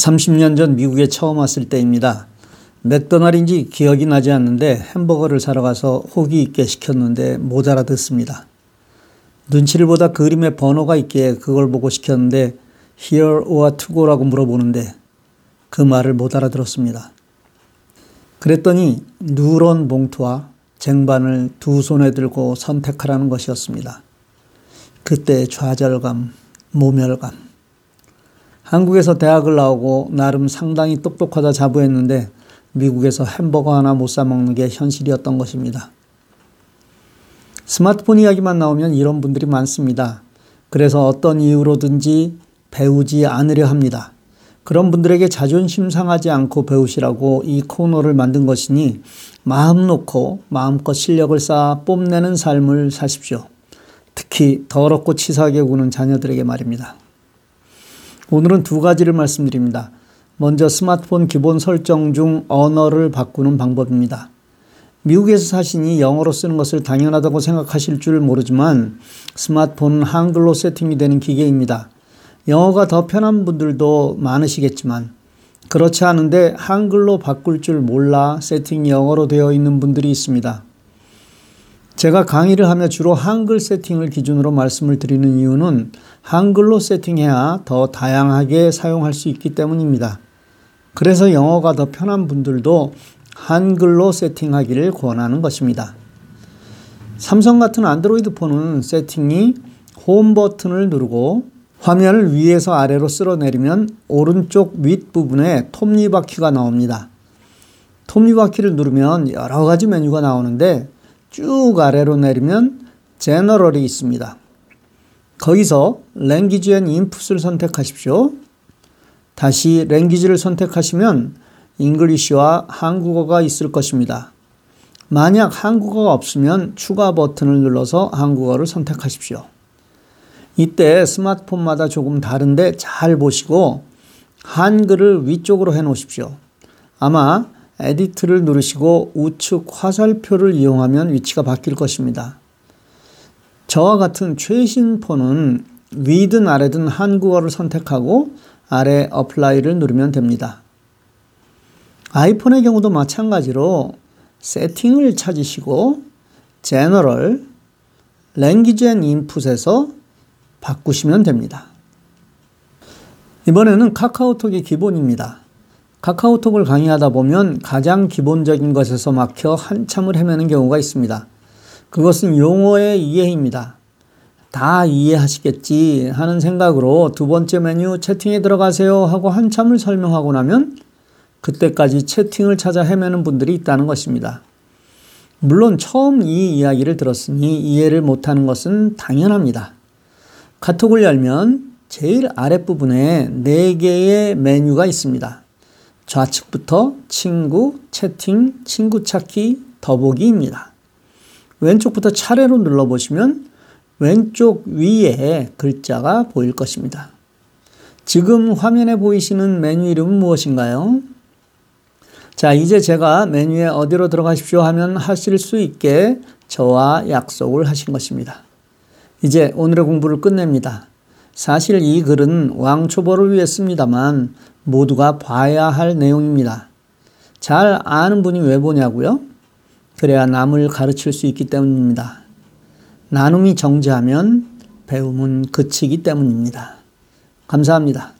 30년 전 미국에 처음 왔을 때입니다. 맥도날인지 기억이 나지 않는데 햄버거를 사러 가서 호기 있게 시켰는데 못 알아듣습니다. 눈치를 보다 그림에 번호가 있기에 그걸 보고 시켰는데 here or to go라고 물어보는데 그 말을 못 알아들었습니다. 그랬더니 누런 봉투와 쟁반을 두 손에 들고 선택하라는 것이었습니다. 그때 좌절감, 모멸감, 한국에서 대학을 나오고 나름 상당히 똑똑하다 자부했는데 미국에서 햄버거 하나 못 사 먹는 게 현실이었던 것입니다. 스마트폰 이야기만 나오면 이런 분들이 많습니다. 그래서 어떤 이유로든지 배우지 않으려 합니다. 그런 분들에게 자존심 상하지 않고 배우시라고 이 코너를 만든 것이니 마음 놓고 마음껏 실력을 쌓아 뽐내는 삶을 사십시오. 특히 더럽고 치사하게 구는 자녀들에게 말입니다. 오늘은 두 가지를 말씀드립니다. 먼저 스마트폰 기본 설정 중 언어를 바꾸는 방법입니다. 미국에서 사시니 영어로 쓰는 것을 당연하다고 생각하실 줄 모르지만 스마트폰은 한글로 세팅이 되는 기계입니다. 영어가 더 편한 분들도 많으시겠지만 그렇지 않은데 한글로 바꿀 줄 몰라 세팅이 영어로 되어 있는 분들이 있습니다. 제가 강의를 하며 주로 한글 세팅을 기준으로 말씀을 드리는 이유는 한글로 세팅해야 더 다양하게 사용할 수 있기 때문입니다. 그래서 영어가 더 편한 분들도 한글로 세팅하기를 권하는 것입니다. 삼성 같은 안드로이드 폰은 세팅이 홈 버튼을 누르고 화면을 위에서 아래로 쓸어내리면 오른쪽 윗부분에 톱니바퀴가 나옵니다. 톱니바퀴를 누르면 여러 가지 메뉴가 나오는데 쭉 아래로 내리면 general이 있습니다. 거기서 language and input을 선택하십시오. 다시 language를 선택하시면 English와 한국어가 있을 것입니다. 만약 한국어가 없으면 추가 버튼을 눌러서 한국어를 선택하십시오. 이때 스마트폰마다 조금 다른데 잘 보시고 한글을 위쪽으로 해 놓으십시오. 아마 edit를 누르시고 우측 화살표를 이용하면 위치가 바뀔 것입니다. 저와 같은 최신 폰은 위든 아래든 한국어를 선택하고 아래 apply를 누르면 됩니다. 아이폰의 경우도 마찬가지로 세팅을 찾으시고 general language and input에서 바꾸시면 됩니다. 이번에는 카카오톡의 기본입니다. 카카오톡을 강의하다 보면 가장 기본적인 것에서 막혀 한참을 헤매는 경우가 있습니다. 그것은 용어의 이해입니다. 다 이해하시겠지 하는 생각으로 두 번째 메뉴 채팅에 들어가세요 하고 한참을 설명하고 나면 그때까지 채팅을 찾아 헤매는 분들이 있다는 것입니다. 물론 처음 이 이야기를 들었으니 이해를 못하는 것은 당연합니다. 카톡을 열면 제일 아랫부분에 4개의 메뉴가 있습니다. 좌측부터 친구, 채팅, 친구 찾기, 더보기입니다. 왼쪽부터 차례로 눌러보시면 왼쪽 위에 글자가 보일 것입니다. 지금 화면에 보이시는 메뉴 이름은 무엇인가요? 자, 이제 제가 메뉴에 어디로 들어가십시오 하면 하실 수 있게 저와 약속을 하신 것입니다. 이제 오늘의 공부를 끝냅니다. 사실 이 글은 왕초보를 위해 씁니다만 모두가 봐야 할 내용입니다. 잘 아는 분이 왜 보냐고요? 그래야 남을 가르칠 수 있기 때문입니다. 나눔이 정지하면 배움은 그치기 때문입니다. 감사합니다.